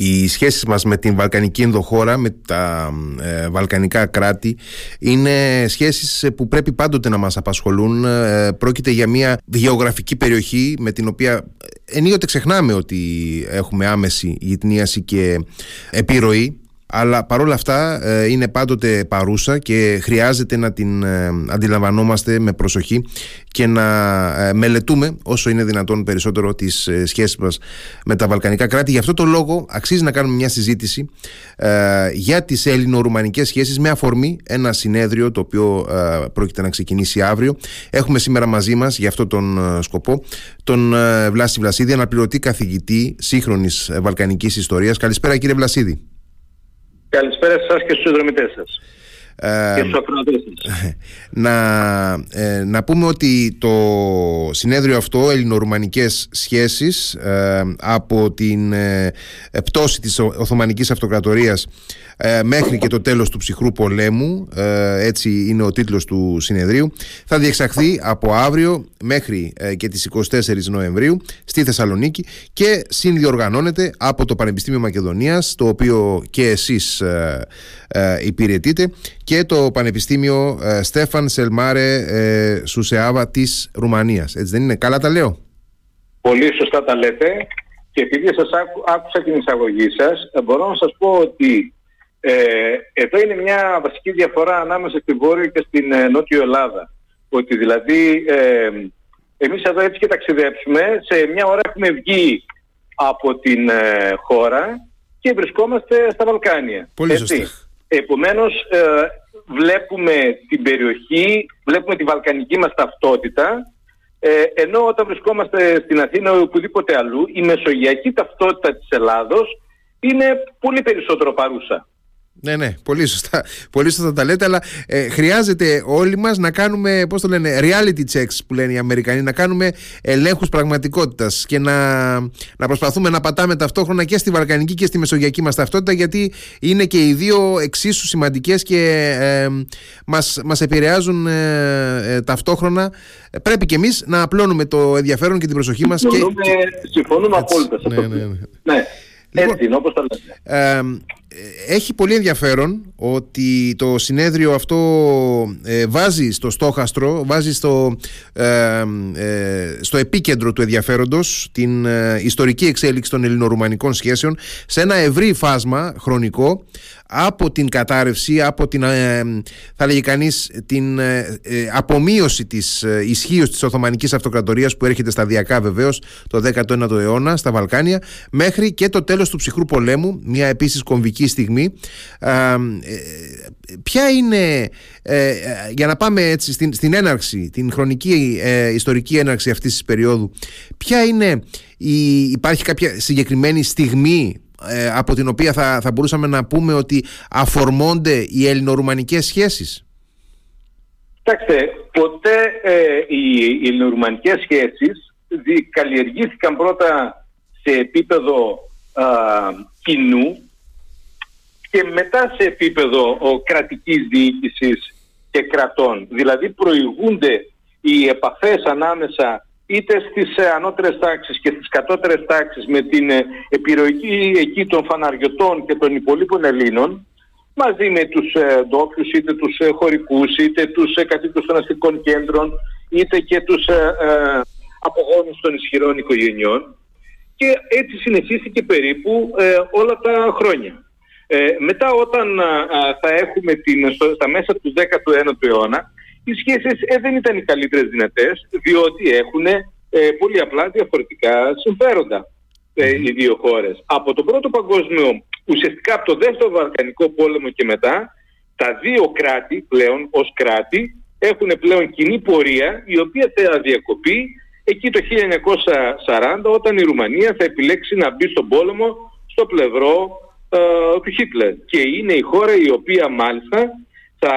Οι σχέσεις μας με την Βαλκανική ενδοχώρα, με τα ε, βαλκανικά κράτη είναι σχέσεις που πρέπει πάντοτε να μας απασχολούν. Ε, πρόκειται για μια γεωγραφική περιοχή με την οποία ενίοτε ξεχνάμε ότι έχουμε άμεση γυτνίαση και επιρροή αλλά παρόλα αυτά ε, είναι πάντοτε παρούσα και χρειάζεται να την ε, αντιλαμβανόμαστε με προσοχή και να ε, μελετούμε όσο είναι δυνατόν περισσότερο τις σχέσεις μας με τα βαλκανικά κράτη. Γι' αυτό το λόγο αξίζει να κάνουμε μια συζήτηση για τις ελληνο-ρουμανικές σχέσεις με αφορμή ένα συνέδριο το οποίο πρόκειται να ξεκινήσει αύριο. Έχουμε σήμερα μαζί μας για αυτό τον σκοπό τον Βλάση Βλασίδη, αναπληρωτή καθηγητή σύγχρονης βαλκανικής ιστορίας. Καλησπέρα κύριε Βλασίδη. Καλησπέρα σε εσάς και στους συνδρομητές σας. Ε, και στους να, ε, να πούμε ότι το συνέδριο αυτό ελληνορουμανικές σχέσεις ε, από την ε, πτώση της Οθωμανικής Αυτοκρατορίας ε, μέχρι και το τέλος του ψυχρού πολέμου ε, έτσι είναι ο τίτλος του συνεδρίου θα διεξαχθεί από αύριο μέχρι ε, και τις 24 Νοεμβρίου στη Θεσσαλονίκη και συνδιοργανώνεται από το Πανεπιστήμιο Μακεδονίας το οποίο και εσείς υπηρετείτε και το Πανεπιστήμιο Στέφαν Σελμάρε Σουσεάβα της Ρουμανίας. Έτσι δεν είναι; Καλά τα λέω; Πολύ σωστά τα λέτε. Και επειδή σας άκουσα την εισαγωγή σας μπορώ να σας πω ότι ε, εδώ είναι μια βασική διαφορά ανάμεσα στη Βόρεια και στην ε, Νότιο Ελλάδα. Ότι δηλαδή ε, εμείς εδώ έτσι και ταξιδέψουμε, σε μια ώρα έχουμε βγει από την ε, χώρα και βρισκόμαστε στα Βαλκάνια. Πολύ έτσι. σωστά. Επομένως ε, βλέπουμε την περιοχή, βλέπουμε τη βαλκανική μας ταυτότητα ε, ενώ όταν βρισκόμαστε στην Αθήνα ή οπουδήποτε αλλού η μεσογειακή ταυτότητα της Ελλάδος είναι πολύ περισσότερο παρούσα. Ναι, ναι, πολύ σωστά, πολύ σωστά τα λέτε, αλλά ε, χρειάζεται όλοι μας να κάνουμε, πώς το λένε, reality checks που λένε οι Αμερικανοί, να κάνουμε ελέγχους πραγματικότητας και να, να προσπαθούμε να πατάμε ταυτόχρονα και στη βαλκανική και στη μεσογειακή μας ταυτότητα, γιατί είναι και οι δύο εξίσου σημαντικές και ε, μας, μας επηρεάζουν ε, ε ταυτόχρονα. Πρέπει και εμείς να απλώνουμε το ενδιαφέρον και την προσοχή μας. Συμφωνούμε, και... συμφωνούμε απόλυτα σε ναι, αυτό. Ναι, ναι. ναι. Λοιπόν, Έτσι είναι όπως το λέτε έχει πολύ ενδιαφέρον ότι το συνέδριο αυτό ε, βάζει στο στόχαστρο, βάζει στο, ε, ε, στο επίκεντρο του ενδιαφέροντος την ιστορική εξέλιξη των ελληνορουμανικών σχέσεων σε ένα ευρύ φάσμα χρονικό από την κατάρρευση, από την, θα λέγει κανείς, την απομείωση της ισχύως της Οθωμανικής Αυτοκρατορίας που έρχεται σταδιακά βεβαίως το 19ο αιώνα στα Βαλκάνια μέχρι και το τέλος του ψυχρού πολέμου, μια επίσης κομβική στιγμή. Ε, ποια είναι ε, για να πάμε έτσι στην, στην έναρξη την χρονική ε, ιστορική έναρξη αυτής της περίοδου ποια είναι η, υπάρχει κάποια συγκεκριμένη στιγμή από την οποία θα, θα μπορούσαμε να πούμε ότι αφορμώνται οι ελληνορουμανικές σχέσεις; Κοιτάξτε, ποτέ οι, οι ελληνορουμανικές σχέσεις καλλιεργήθηκαν πρώτα σε επίπεδο α, κοινού και μετά σε επίπεδο ο, κρατικής διοίκησης και κρατών. Δηλαδή προηγούνται οι επαφές ανάμεσα είτε στις ε, ανώτερες τάξεις και στις κατώτερες τάξεις με την ε, επιρροή εκεί των φαναριωτών και των υπολείπων Ελλήνων μαζί με τους ε, ντόπιους, είτε τους ε, χωρικούς, είτε τους ε, κατοίκους των αστικών κέντρων, είτε και τους ε, ε, απογόνους των ισχυρών οικογενειών και έτσι συνεχίστηκε περίπου όλα τα χρόνια. Ε, μετά όταν θα έχουμε την, στο, στα μέσα του 19ου αιώνα, οι σχέσεις ε, δεν ήταν οι καλύτερες δυνατές, διότι έχουν ε, πολύ απλά διαφορετικά συμφέροντα ε, οι δύο χώρες. Από το πρώτο παγκόσμιο, ουσιαστικά από το δεύτερο Βαλκανικό πόλεμο και μετά, τα δύο κράτη πλέον ως κράτη έχουν πλέον κοινή πορεία η οποία θα διακοπεί εκεί το 1940 όταν η Ρουμανία θα επιλέξει να μπει στον πόλεμο στο πλευρό ε, του Χίτλερ. Και είναι η χώρα η οποία μάλιστα θα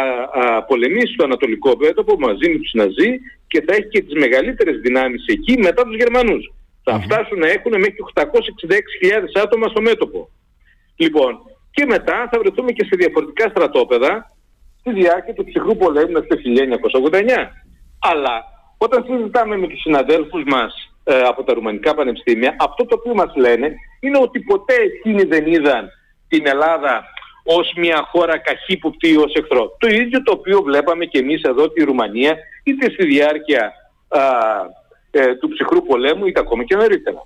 πολεμήσει στο Ανατολικό Πέτωπο μαζί με τους Ναζί και θα έχει και τις μεγαλύτερες δυνάμεις εκεί μετά τους Γερμανούς. Θα φτάσουν να έχουν μέχρι 866.000 άτομα στο μέτωπο. Λοιπόν, και μετά θα βρεθούμε και σε διαφορετικά στρατόπεδα στη διάρκεια του ψυχρού πολέμου μέχρι το 1989. Αλλά όταν συζητάμε με τους συναδέλφους μας ε, από τα Ρουμανικά Πανεπιστήμια, αυτό το οποίο μας λένε είναι ότι ποτέ εκείνοι δεν είδαν την Ελλάδα ως μια χώρα καχύποπτη ως εχθρό. Το ίδιο το οποίο βλέπαμε και εμείς εδώ τη Ρουμανία είτε στη διάρκεια α, ε, του ψυχρού πολέμου είτε ακόμα και νωρίτερα.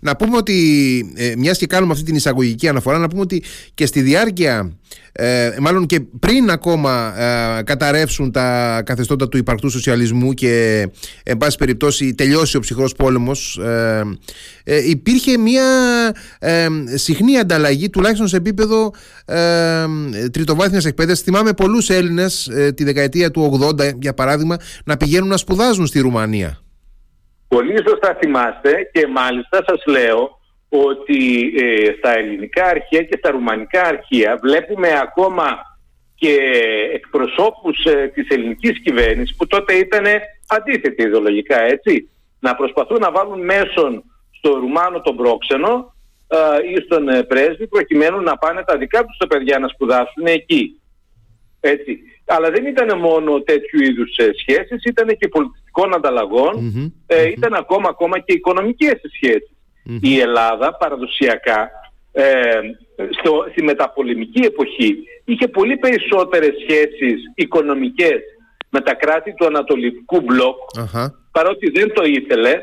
Να πούμε ότι, ε, μιας και κάνουμε αυτή την εισαγωγική αναφορά, να πούμε ότι και στη διάρκεια, ε, μάλλον και πριν ακόμα ε, καταρρεύσουν τα καθεστώτα του υπαρκτού σοσιαλισμού και, εν πάση περιπτώσει, τελειώσει ο ψυχρός πόλεμος, ε, ε υπήρχε μια συχνή ανταλλαγή, τουλάχιστον σε επίπεδο ε, τριτοβάθμιας εκπαίδευσης. Θυμάμαι πολλούς Έλληνες τη δεκαετία του 80, για παράδειγμα, να πηγαίνουν να σπουδάζουν στη Ρουμανία. Πολύ σωστά θυμάστε και μάλιστα σας λέω ότι ε, στα ελληνικά αρχεία και στα ρουμανικά αρχεία βλέπουμε ακόμα και εκπροσώπους ε, της ελληνικής κυβέρνησης που τότε ήταν αντίθετοι ιδεολογικά έτσι να προσπαθούν να βάλουν μέσον στο Ρουμάνο τον πρόξενο ε, ή στον ε, πρέσβη προκειμένου να πάνε τα δικά τους τα παιδιά να σπουδάσουν εκεί. Έτσι. Αλλά δεν ήταν μόνο τέτοιου είδους ε, σχέσεις, ήταν και πολιτιστικών ε, ήταν ακόμα, ακόμα και οικονομικές Η Ελλάδα παραδοσιακά ε, στο, στη μεταπολεμική εποχή είχε πολύ περισσότερες σχέσεις οικονομικές με τα κράτη του Ανατολικού μπλοκ παρότι δεν το ήθελε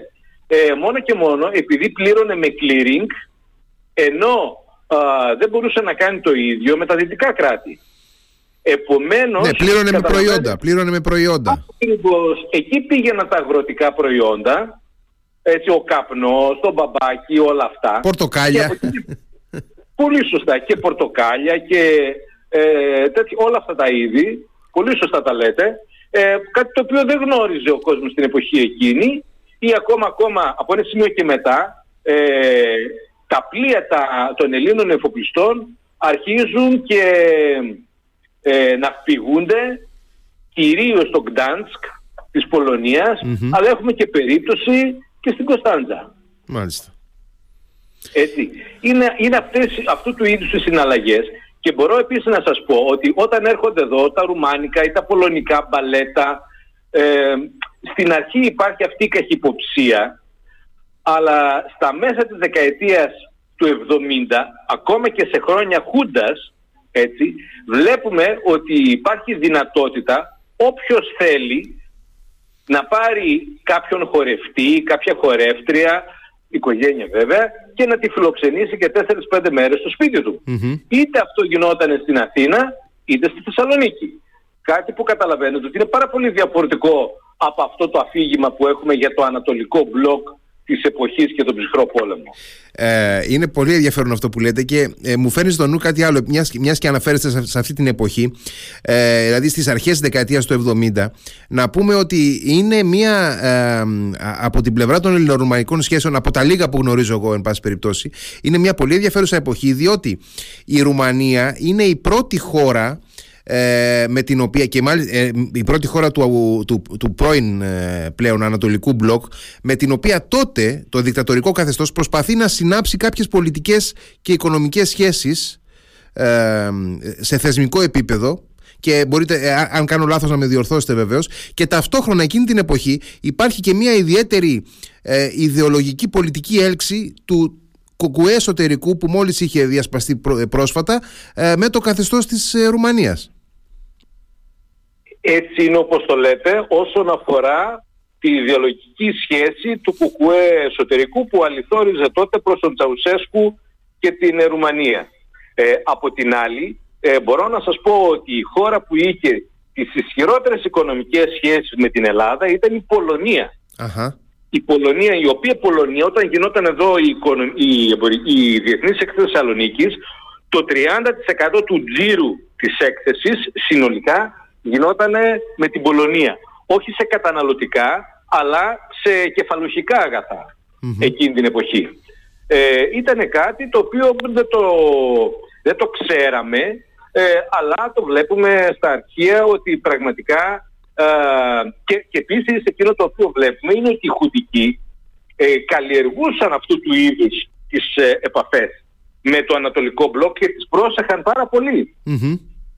ε, μόνο και μόνο επειδή πλήρωνε με clearing ενώ δεν μπορούσε να κάνει το ίδιο με τα δυτικά κράτη. Επομένως... Ναι, πλήρωνε με προϊόντα. Πλήρωνε με προϊόντα. Ακριβώς. Εκεί πήγαιναν τα αγροτικά προϊόντα. Έτσι, ο καπνός, το μπαμπάκι, όλα αυτά. Πορτοκάλια. πολύ σωστά. Και πορτοκάλια και ε, τέτοι, όλα αυτά τα είδη. Πολύ σωστά τα λέτε. Ε, κάτι το οποίο δεν γνώριζε ο κόσμος στην εποχή εκείνη ή ακόμα, ακόμα από ένα σημείο και μετά ε, τα πλοία τα, των Ελλήνων εφοπλιστών αρχίζουν και ε, να φυγούνται κυρίως στο Γκτάνσκ της πολωνιας αλλά έχουμε και περίπτωση και στην Κωνσταντζα. Μάλιστα. Έτσι. Είναι, είναι αυτές, αυτού του είδους οι συναλλαγές και μπορώ επίσης να σας πω ότι όταν έρχονται εδώ τα ρουμάνικα ή τα πολωνικά μπαλέτα ε, στην αρχή υπάρχει αυτή η καχυποψία αλλά στα μέσα της δεκαετίας του 70 ακόμα και σε χρόνια χούντας έτσι, βλέπουμε ότι υπάρχει δυνατότητα όποιος θέλει να πάρει κάποιον χορευτή, κάποια χορεύτρια, οικογένεια βέβαια, και να τη φιλοξενήσει και 4-5 μέρες στο σπίτι του. Είτε αυτό γινόταν στην Αθήνα, είτε στη Θεσσαλονίκη. Κάτι που καταλαβαίνετε ότι είναι πάρα πολύ διαφορετικό από αυτό το αφήγημα που έχουμε για το ανατολικό μπλοκ της εποχής και τον ψυχρό πόλεμο. Ε, είναι πολύ ενδιαφέρον αυτό που λέτε και ε, μου φέρνει στο νου κάτι άλλο μιας, μιας και αναφέρεστε σε, αυτή την εποχή ε, δηλαδή στις αρχές της δεκαετίας του 70 να πούμε ότι είναι μια ε, από την πλευρά των ελληνορουμανικών σχέσεων από τα λίγα που γνωρίζω εγώ εν πάση περιπτώσει είναι μια πολύ ενδιαφέρουσα εποχή διότι η Ρουμανία είναι η πρώτη χώρα ε, με την οποία και μάλιστα ε, η πρώτη χώρα του, του, του πρώην ε, πλέον Ανατολικού μπλοκ με την οποία τότε το δικτατορικό καθεστώς προσπαθεί να συνάψει κάποιες πολιτικές και οικονομικές σχέσεις σε θεσμικό επίπεδο και μπορείτε, αν κάνω λάθος να με διορθώσετε βεβαίως και ταυτόχρονα εκείνη την εποχή υπάρχει και μια ιδιαίτερη ιδεολογική πολιτική έλξη του κουκουέ εσωτερικού που μόλις είχε διασπαστεί πρόσφατα με το καθεστώς της Ρουμανίας. Έτσι είναι όπως το λέτε όσον αφορά τη ιδεολογική σχέση του κουκουέ εσωτερικού που αληθόριζε τότε προς τον Τσαουσέσκου και την Ρουμανία. Ε, από την άλλη, ε, μπορώ να σας πω ότι η χώρα που είχε τις ισχυρότερες οικονομικές σχέσεις με την Ελλάδα ήταν η Πολωνία. Αχα. Η Πολωνία, η οποία Πολωνία όταν γινόταν εδώ η, η, η, η Διεθνής Έκθεση Θεσσαλονίκης, το 30% του τζίρου της έκθεσης συνολικά γινόταν με την Πολωνία. Όχι σε καταναλωτικά, αλλά σε κεφαλουχικά εκείνη την εποχή. Ε, ήταν κάτι το οποίο δεν το, δεν το ξέραμε, ε, αλλά το βλέπουμε στα αρχεία ότι πραγματικά ε, και, και επίσης εκείνο το οποίο βλέπουμε είναι ότι οι χουτικοί ε, καλλιεργούσαν αυτού του είδους τις ε, επαφές με το Ανατολικό Μπλοκ και τις πρόσεχαν πάρα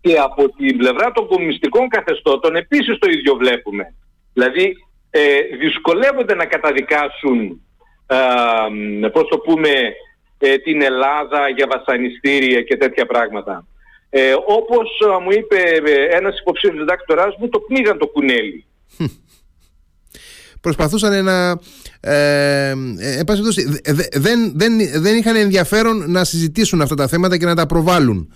και από την πλευρά των κομμουνιστικών καθεστώτων επίσης το ίδιο βλέπουμε. Δηλαδή ε, δυσκολεύονται να καταδικάσουν ε, πώς το πούμε ε, την Ελλάδα για βασανιστήρια και τέτοια πράγματα. Ε, όπως μου είπε ένας υποψήφιος διδάκτοράς μου, το πνίγαν το κουνέλι. Προσπαθούσαν να... Ε, δεν, δεν, δεν είχαν ενδιαφέρον να συζητήσουν αυτά τα θέματα και να τα προβάλλουν.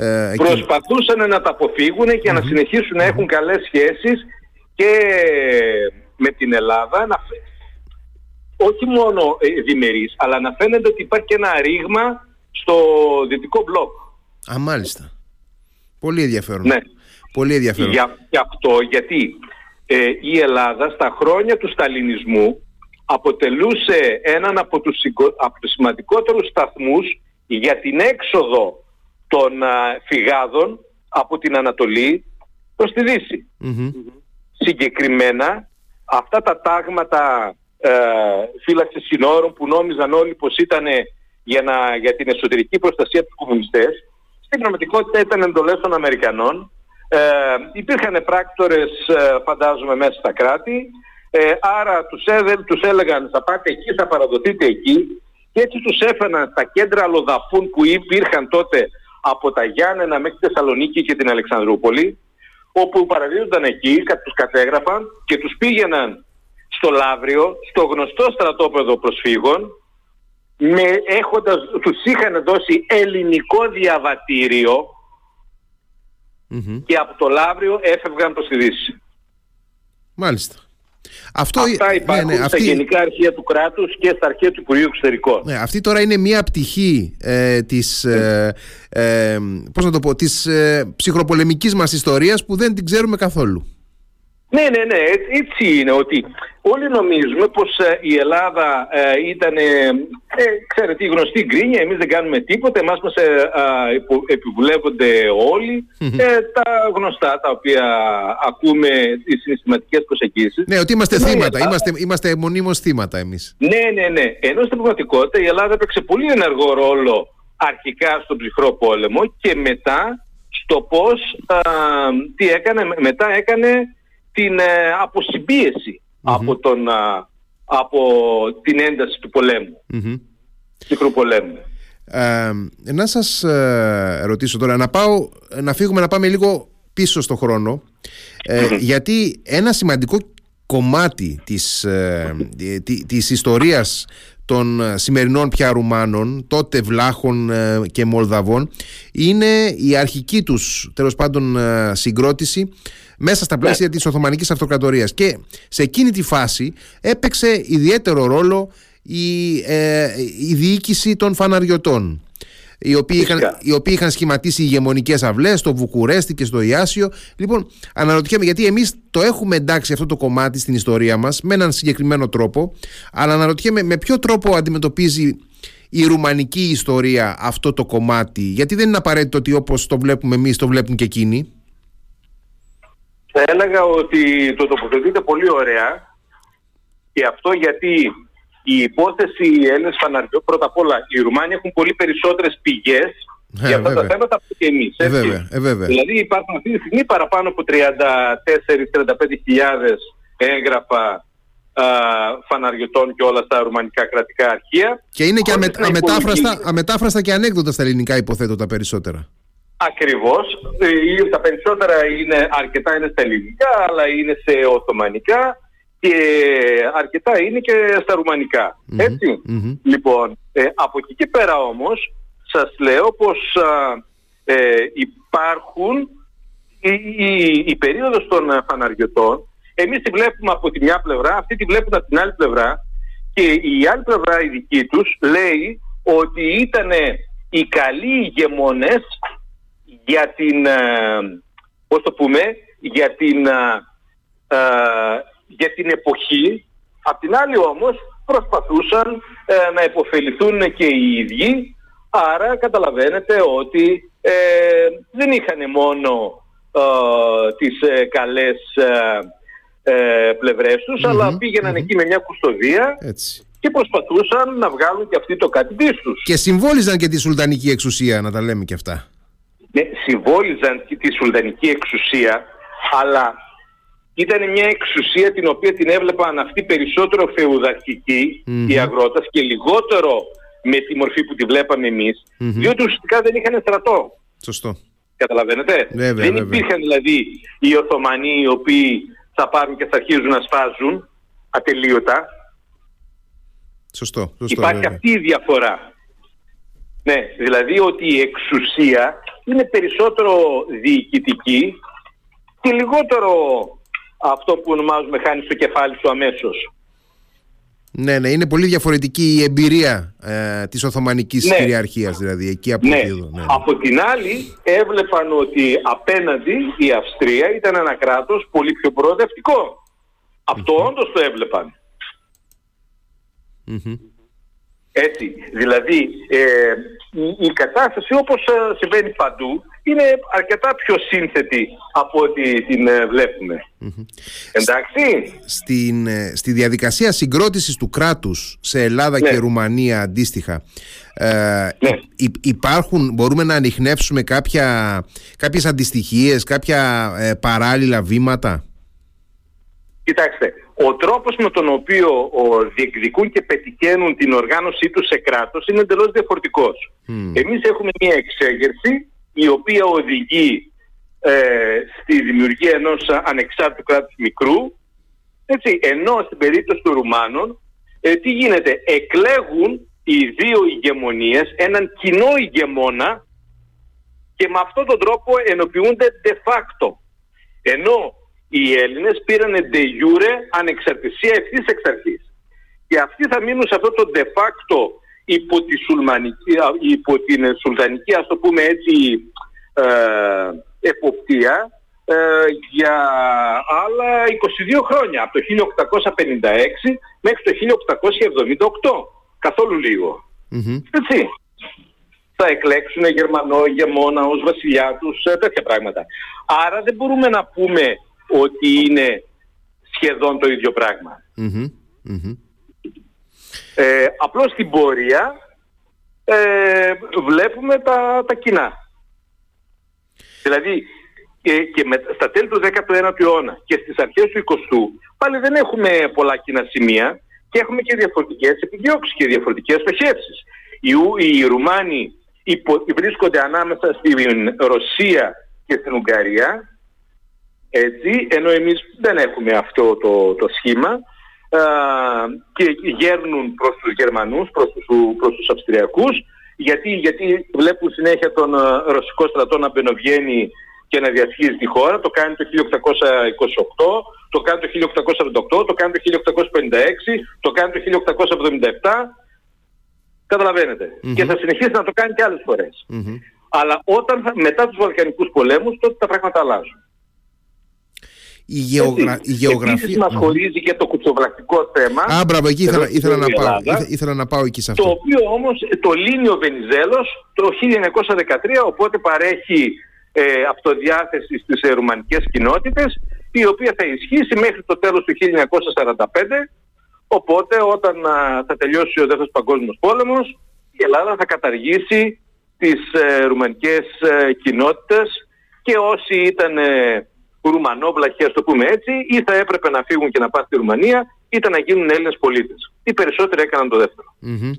Ε, Προσπαθούσαν να τα αποφύγουν και να συνεχίσουν να έχουν καλές σχέσεις και με την Ελλάδα να, όχι μόνο ε, διμερείς, αλλά να φαίνεται ότι υπάρχει και ένα ρήγμα στο δυτικό μπλοκ. Α, μάλιστα. Πολύ ενδιαφέρον. Ναι. Πολύ ενδιαφέρον. Για, αυτό γιατί ε, η Ελλάδα στα χρόνια του σταλινισμού αποτελούσε έναν από τους, από τους σημαντικότερους σταθμούς για την έξοδο των φυγάδων από την Ανατολή προς τη δυση Συγκεκριμένα αυτά τα τάγματα ε, φύλαξης συνόρων που νόμιζαν όλοι πως ήταν για, να, για την εσωτερική προστασία τους κομμουνιστές στην πραγματικότητα ήταν εντολές των Αμερικανών. Ε, υπήρχαν πράκτορες ε, φαντάζομαι μέσα στα κράτη. Ε, άρα τους, τους έλεγαν θα πάτε εκεί, θα παραδοθείτε εκεί και έτσι τους έφεραν στα κέντρα αλλοδαφούν που υπήρχαν τότε από τα Γιάννενα μέχρι τη Θεσσαλονίκη και την Αλεξανδρούπολη όπου παραδίδονταν εκεί, τους κατέγραφαν και τους πήγαιναν στο Λαύριο, στο γνωστό στρατόπεδο προσφύγων με, έχοντας, τους είχαν δώσει ελληνικό και από το Λαύριο έφευγαν προς τη Δύση. Μάλιστα. Αυτό, Αυτά ναι, υπάρχουν ναι, ναι, στα γενικά αρχεία του κράτους και στα αρχεία του Υπουργείου Εξωτερικών. Ναι, αυτή τώρα είναι μία πτυχή ε, της, ε, ε, πώς να το πω, της ε, ψυχροπολεμικής μας ιστορίας που δεν την ξέρουμε καθόλου. Ναι, ναι, ναι, έτσι είναι ότι όλοι νομίζουμε πως ε, η Ελλάδα ε, ήταν, ε, ξέρετε, η γνωστή γκρίνια, εμείς δεν κάνουμε τίποτα, εμάς μας ε, επιβουλεύονται τα γνωστά τα οποία ακούμε τις συναισθηματικές προσεγγίσεις. Ναι, ότι είμαστε ναι, θύματα, είμαστε, είμαστε μονίμως θύματα εμείς. Ναι, ναι, ναι, ενώ στην πραγματικότητα η Ελλάδα έπαιξε πολύ ενεργό ρόλο αρχικά στον ψυχρό πόλεμο και μετά στο πώς, τι έκανε, μετά έκανε την ε, αποσυμπιεση από, τον, από την ένταση του πολέμου, mm-hmm. πολέμου. Ε, να σας ε, ρωτήσω τώρα, να, πάω, να φύγουμε να πάμε λίγο πίσω στο χρόνο, ε, γιατί ένα σημαντικό κομμάτι της, ε, της ιστορίας των σημερινών πια Ρουμάνων, τότε Βλάχων και Μολδαβών, είναι η αρχική τους, τέλος πάντων, συγκρότηση μέσα στα πλαίσια ναι. της Οθωμανικής Αυτοκρατορίας και σε εκείνη τη φάση έπαιξε ιδιαίτερο ρόλο η, ε, η διοίκηση των φαναριωτών οι οποίοι, είχαν, οι οποίοι είχαν σχηματίσει ηγεμονικές αυλές στο Βουκουρέστι και στο Ιάσιο. Λοιπόν, αναρωτιέμαι γιατί εμείς το έχουμε εντάξει αυτό το κομμάτι στην ιστορία μας με έναν συγκεκριμένο τρόπο, αλλά αναρωτιέμαι με ποιο τρόπο αντιμετωπίζει η ρουμανική ιστορία αυτό το κομμάτι, γιατί δεν είναι απαραίτητο ότι όπως το βλέπουμε εμείς, το βλέπουν και εκείνοι. Θα έλεγα ότι το τοποθετείτε πολύ ωραία και αυτό γιατί η υπόθεση Έλληνες φαναριών, πρώτα απ' όλα οι Ρουμάνοι έχουν πολύ περισσότερες πηγές ε, για αυτά τα θέματα από και εμείς. Ε, βέβαια, ε, βέβαια. Δηλαδή υπάρχουν αυτή τη στιγμή παραπάνω από 34-35 χιλιάδες έγγραφα α, φαναριωτών και όλα στα ρουμανικά κρατικά αρχεία. Και είναι και αμε, αμετάφραστα, αμετάφραστα και ανέκδοτα στα ελληνικά υποθέτω τα περισσότερα. Ακριβώς. Ε, τα περισσότερα είναι, αρκετά είναι στα ελληνικά, αλλά είναι σε οθωμανικά και αρκετά είναι και στα ρουμανικα ετσι Λοιπόν, ε, από εκεί και πέρα όμως, σας λέω πως ε, υπάρχουν η, η, η περίοδος των φαναριωτών, εμείς τη βλέπουμε από τη μια πλευρά, αυτοί τη βλέπουν από την άλλη πλευρά και η άλλη πλευρά η δική τους λέει ότι ήταν οι καλοί ηγεμόνες για την, ε, πώς το πούμε, για την, ε, ε, για την εποχή. Απ' την άλλη όμως προσπαθούσαν να υποφεληθούν και οι ίδιοι, άρα καταλαβαίνετε ότι δεν είχαν μόνο τις καλές πλευρές τους, αλλά πήγαιναν εκεί με μια κουστοδία και προσπαθούσαν να βγάλουν και αυτοί το κάτι τους. Και συμβόλιζαν και τη Σουλτανική εξουσία, να τα λέμε και αυτά ναι, συμβόλιζαν τη Σουλτανική εξουσία, αλλά ήταν μια εξουσία την οποία την έβλεπαν αυτοί περισσότερο οι αγρότες και λιγότερο με τη μορφή που τη βλέπαμε εμείς, διότι ουσιαστικά δεν είχαν στρατό. Σωστό. Καταλαβαίνετε; Βέβαια, δεν βέβαια. υπήρχαν δηλαδή οι Οθωμανοί οι οποίοι θα πάρουν και θα αρχίζουν να σφάζουν ατελείωτα. Σωστό. Σωστό Υπάρχει βέβαια. αυτή η διαφορά. Ναι, δηλαδή ότι η εξουσία είναι περισσότερο διοικητική και λιγότερο αυτό που ονομάζουμε χάνεις στο κεφάλι σου αμέσως. Ναι, ναι, είναι πολύ διαφορετική η εμπειρία ε, της Οθωμανικής Ναι. κυριαρχίας δηλαδή εκεί από Ναι. εκεί εδώ. Ναι, ναι. Από την άλλη έβλεπαν ότι απέναντι η Αυστρία ήταν ένα κράτος πολύ πιο προοδευτικό. Αυτό όντως το έβλεπαν. Μμμ. Έτσι, δηλαδή ε, η, η κατάσταση όπως ε, συμβαίνει παντού είναι αρκετά πιο σύνθετη από ό,τι την ε, βλέπουμε. Εντάξει. Στην, ε, στη διαδικασία συγκρότησης του κράτους σε Ελλάδα Ναι. και Ρουμανία αντίστοιχα ε, Ναι. υ- υπάρχουν, μπορούμε να ανοιχνεύσουμε κάποια, κάποιες αντιστοιχίες, κάποια ε, παράλληλα βήματα; Κοιτάξτε, ο τρόπος με τον οποίο ο, διεκδικούν και πετυχαίνουν την οργάνωσή τους σε κράτος είναι εντελώς διαφορετικός. Μμ. Εμείς έχουμε μια εξέγερση η οποία οδηγεί ε, στη δημιουργία ενός ανεξάρτητου κράτους μικρού έτσι, ενώ στην περίπτωση των Ρουμάνων ε, τι γίνεται, εκλέγουν οι δύο ηγεμονίες έναν κοινό ηγεμόνα και με αυτόν τον τρόπο ενοποιούνται de facto. Ενώ οι Έλληνες πήραν de jure ανεξαρτησία ευθύς εξ αρχής. Και αυτοί θα μείνουν σε αυτό το de facto υπό, τη σουλμανική, α, υπό την ε, σουλτανική, ας το πούμε έτσι, ε, εποπτεία ε, για άλλα 22 χρόνια, από το 1856 μέχρι το 1878. Καθόλου λίγο. Μμμ. Έτσι. Θα εκλέξουν Γερμανό ηγεμόνα ως βασιλιά τους, ε, τέτοια πράγματα. Άρα δεν μπορούμε να πούμε ότι είναι σχεδόν το ίδιο πράγμα. Μμμ. Μμμ. Ε, απλώς στην πορεία ε, βλέπουμε τα, τα κοινά. Δηλαδή και, και με, στα τέλη του 19ου αιώνα και στις αρχές του 20ου πάλι δεν έχουμε πολλά κοινά σημεία και έχουμε και διαφορετικές επιδιώξεις και διαφορετικές στοχεύσεις. Οι, Ου- οι Ρουμάνοι υπο, βρίσκονται ανάμεσα στην Ρωσία και στην Ουγγαρία έτσι, ενώ εμείς δεν έχουμε αυτό το, το σχήμα α, και γέρνουν προς τους Γερμανούς, προς τους, προς τους Αυστριακούς γιατί, γιατί βλέπουν συνέχεια τον α, ρωσικό στρατό να μπαινοβγαίνει και να διασχίζει τη χώρα. Το κάνει το 1828, το κάνει το 1848, το κάνει το 1856, το κάνει το 1877. καταλαβαινετε Και θα συνεχίσει να το κάνει και άλλες φορές. Μμμ. Αλλά όταν θα, μετά τους Βαλκανικούς πολέμους τότε τα πράγματα αλλάζουν. Η, γεωγρα... Έτσι. η γεωγραφία... Επίσης μας Μμμ. χωρίζει και το κουτσοβλακτικό θέμα. Α, μπράβο, εκεί εδώ ήθελα, στην ήθελα, να πάω, Ελλάδα, ήθε- ήθελα να πάω εκεί σε Το αυτό. οποίο όμως το λύνει ο Βενιζέλος το 1913, οπότε παρέχει ε, αυτοδιάθεσης στις ε, ρουμανικές κοινότητες, η οποία θα ισχύσει μέχρι το τέλος του 1945, οπότε όταν α, θα τελειώσει ο Δεύτερος Παγκόσμιος Πόλεμος, η Ελλάδα θα καταργήσει τις ε, ρουμανικές ε, κοινότητες και όσοι ήταν ε, ρουμανόβλαχοι, ας το πούμε έτσι, ή θα έπρεπε να φύγουν και να πάνε στη Ρουμανία, είτε να γίνουν Έλληνες πολίτες. Οι περισσότεροι έκαναν το δεύτερο. Μμμ.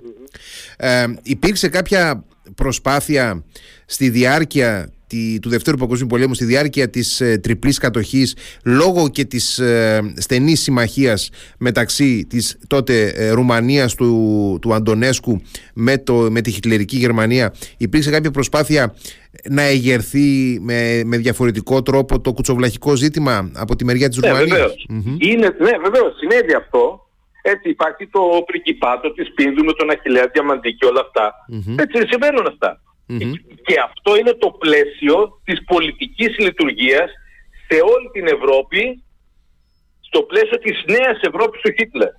Ε, υπήρξε κάποια προσπάθεια στη διάρκεια τη- του Δευτέρου Παγκοσμίου Πολέμου, στη διάρκεια της ε, τριπλής κατοχής, λόγω και της ε, στενής συμμαχίας μεταξύ της τότε ε, Ρουμανίας του, του Αντωνέσκου με, το, με τη χιτλερική Γερμανία, υπήρξε κάποια προσπάθεια να εγερθεί με, με διαφορετικό τρόπο το κουτσοβλαχικό ζήτημα από τη μεριά της Ναι, Ρουμανίας; βεβαίως. Μμμ. Είναι, ναι, βεβαίως, συνέβη αυτό. Έτσι υπάρχει το πριγκιπάτο της Πίνδου με τον Αχιλέα Διαμαντή και όλα αυτά. Έτσι συμβαίνουν αυτά. Μμμ. Και αυτό είναι το πλαίσιο της πολιτικής λειτουργίας σε όλη την Ευρώπη στο πλαίσιο της νέας Ευρώπης του Χίτλερ.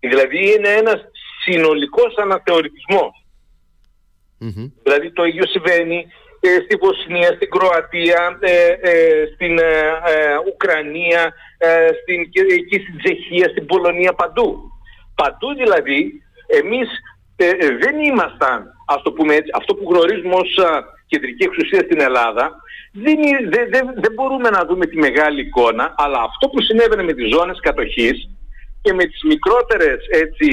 Δηλαδή είναι ένας συνολικός αναθεωρητισμός. Μμμ. Δηλαδή το ίδιο συμβαίνει ε, στη Βοσνία, στην Κροατία, ε, ε, στην ε, ε, Ουκρανία, ε, στην, και εκεί στην Τσεχία, στην Πολωνία, παντού. Παντού δηλαδή εμείς ε, ε, δεν ήμασταν, ας το πούμε έτσι, αυτό που γνωρίζουμε ως α, κεντρική εξουσία στην Ελλάδα, δεν, είναι- δεν, δεν, δεν μπορούμε να δούμε τη μεγάλη εικόνα, αλλά αυτό που συνέβαινε με τις ζώνες κατοχής και με τις μικρότερες έτσι,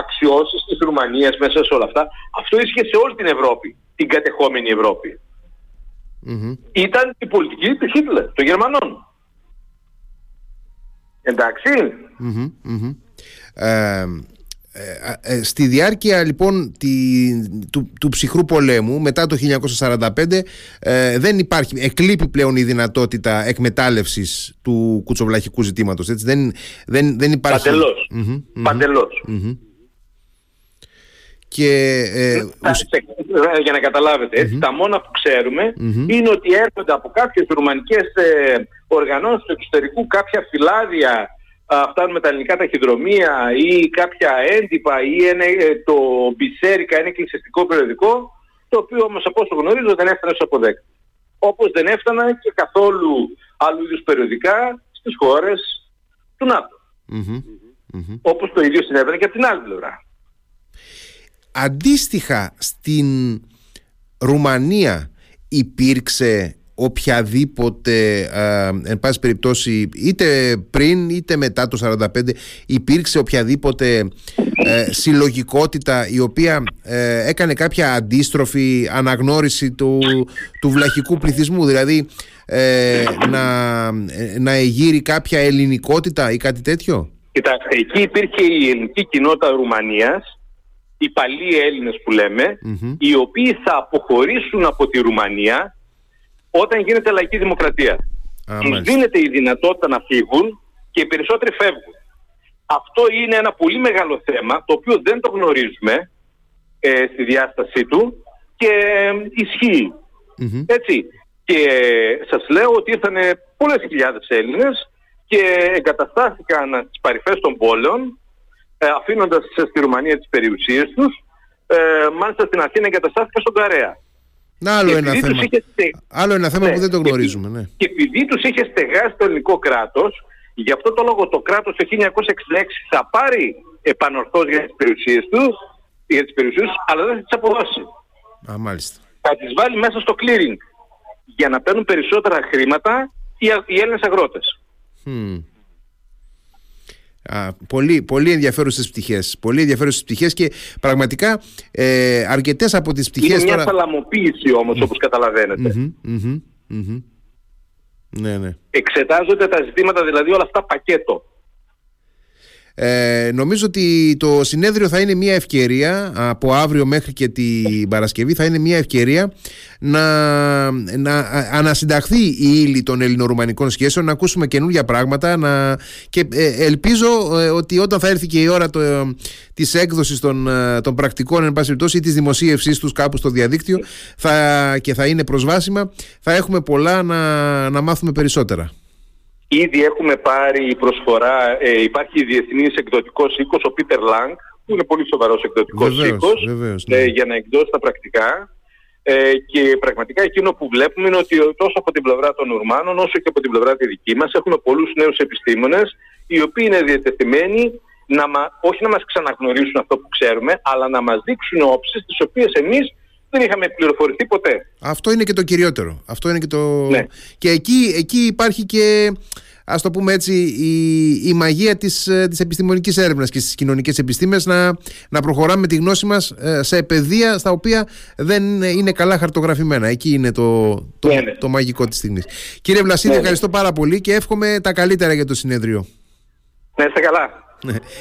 αξιώσεις της Ρουμανίας μέσα σε όλα αυτά. Αυτό ίσχυε σε όλη την Ευρώπη, την κατεχόμενη Ήταν η πολιτική του Χίτλερ, των Γερμανών. Εντάξει. Ε, ε, ε, στη διάρκεια λοιπόν τη, του, του ψυχρού πολέμου μετά το 1945 ε, δεν υπάρχει, εκλείπει πλέον η δυνατότητα εκμετάλλευσης του κουτσοβλαχικού ζητήματος έτσι, δεν, δεν, δεν υπάρχει Παντελώς, Και, ε, για να καταλάβετε τα μόνα που ξέρουμε είναι ότι έρχονται από κάποιες ρουμανικές ε, οργανώσεις του εξωτερικού κάποια φυλάδια φτάνουν με τα ελληνικά ταχυδρομεία ή κάποια έντυπα ή ένα, ε, το Μπισέρικα, ένα εκκλησιαστικό περιοδικό, το οποίο όμως από όσο γνωρίζω δεν έφτανε στους αποδέκτες. Όπως δεν έφτανα και καθόλου άλλου είδους περιοδικά στις χώρες του ΝΑΤΟ. Mm-hmm. Όπως το ίδιο συνέβαινε και από την άλλη πλευρά. Αντίστοιχα στην Ρουμανία υπήρξε οποιαδήποτε ε, εν πάση περιπτώσει είτε πριν είτε μετά το 45 υπήρξε οποιαδήποτε ε, συλλογικότητα η οποία ε, έκανε κάποια αντίστροφη αναγνώριση του, του βλαχικού πληθυσμού. Δηλαδή ε, να, να εγείρει κάποια ελληνικότητα ή κάτι τέτοιο; Κοιτάξτε, εκεί υπήρχε η ελληνική κοινότητα Ρουμανίας οι παλιοί Έλληνες που λέμε οι οποίοι θα αποχωρήσουν από τη Ρουμανία όταν γίνεται λαϊκή δημοκρατία. Τους δίνεται η δυνατότητα να φύγουν και οι περισσότεροι φεύγουν. Αυτό είναι ένα πολύ μεγάλο θέμα το οποίο δεν το γνωρίζουμε ε, στη διάστασή του και ε, ισχυει Έτσι. Και ε, σας λέω ότι ήρθαν πολλές χιλιάδες Έλληνες και εγκαταστάθηκαν στις παρυφές των πόλεων ε, αφήνοντας στη Ρουμανία τις περιουσίες τους ε, μάλιστα στην Αθήνα εγκαταστάθηκαν στον Καρέα. Να, άλλο, ένα θέμα. άλλο ένα θέμα που δεν το γνωρίζουμε. Ναι. Και επειδή τους είχε στεγάσει το ελληνικό κράτος, γι' αυτό το λόγο το κράτος το 1966 θα πάρει επανορθώς για τις περιουσίες τους, για τις περιουσίες, αλλά δεν θα τις αποδώσει. Α, μάλιστα. Θα τις βάλει μέσα στο clearing για να παίρνουν περισσότερα χρήματα οι, οι Έλληνες αγρότες. Α, πολύ, πολύ ενδιαφέρουσες πτυχές Πολύ ενδιαφέρουσες πτυχές και πραγματικά ε, αρκετές από τις πτυχές Είναι μια τώρα... σαλαμοποίηση όμως όπως καταλαβαίνετε. Ναι, ναι. Εξετάζονται τα ζητήματα δηλαδή όλα αυτά πακέτο ε, νομίζω ότι το συνέδριο θα είναι μια ευκαιρία από αύριο μέχρι και την Παρασκευή θα είναι μια ευκαιρία να, να ανασυνταχθεί η ύλη των ελληνορουμανικών σχέσεων να ακούσουμε καινούργια πράγματα να, και ε, ελπίζω ε, ότι όταν θα έρθει και η ώρα το, της έκδοσης των, ε, των πρακτικών εν πάση ή της δημοσίευσής τους κάπου στο διαδίκτυο θα, και θα είναι προσβάσιμα θα έχουμε πολλά να, να μάθουμε περισσότερα. Ήδη έχουμε πάρει προσφορά, ε, υπάρχει διεθνής εκδοτικός οίκος, ο Πίτερ Λάγκ, που είναι πολύ σοβαρός εκδοτικός οίκος, ναι. ε, για να εκδώσει τα πρακτικά. Ε, και πραγματικά εκείνο που βλέπουμε είναι ότι τόσο από την πλευρά των Ουρμάνων όσο και από την πλευρά τη δική μας έχουμε πολλούς νέους επιστήμονες οι οποίοι είναι διατεθειμένοι να, όχι να μας ξαναγνωρίσουν αυτό που ξέρουμε αλλά να μας δείξουν όψεις τις οποίες εμείς δεν είχαμε πληροφορηθεί ποτέ. Αυτό είναι και το κυριότερο. Αυτό είναι και το... Ναι. Και εκεί, εκεί υπάρχει και ας το πούμε έτσι η, η μαγεία της, ε, της επιστημονικής έρευνας και στις κοινωνικές επιστήμες να, να προχωράμε με τη γνώση μας ε, σε παιδεία στα οποία δεν είναι καλά χαρτογραφημένα. Εκεί είναι το, το, ναι, ναι. το μαγικό της στιγμής. Κύριε Βλασίδη, ευχαριστώ πάρα πολύ και εύχομαι τα καλύτερα για το συνέδριο. Να είστε καλά.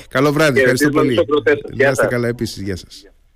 Καλό βράδυ, ευχαριστώ πολύ. Να είστε καλά επίσης. Γεια σας.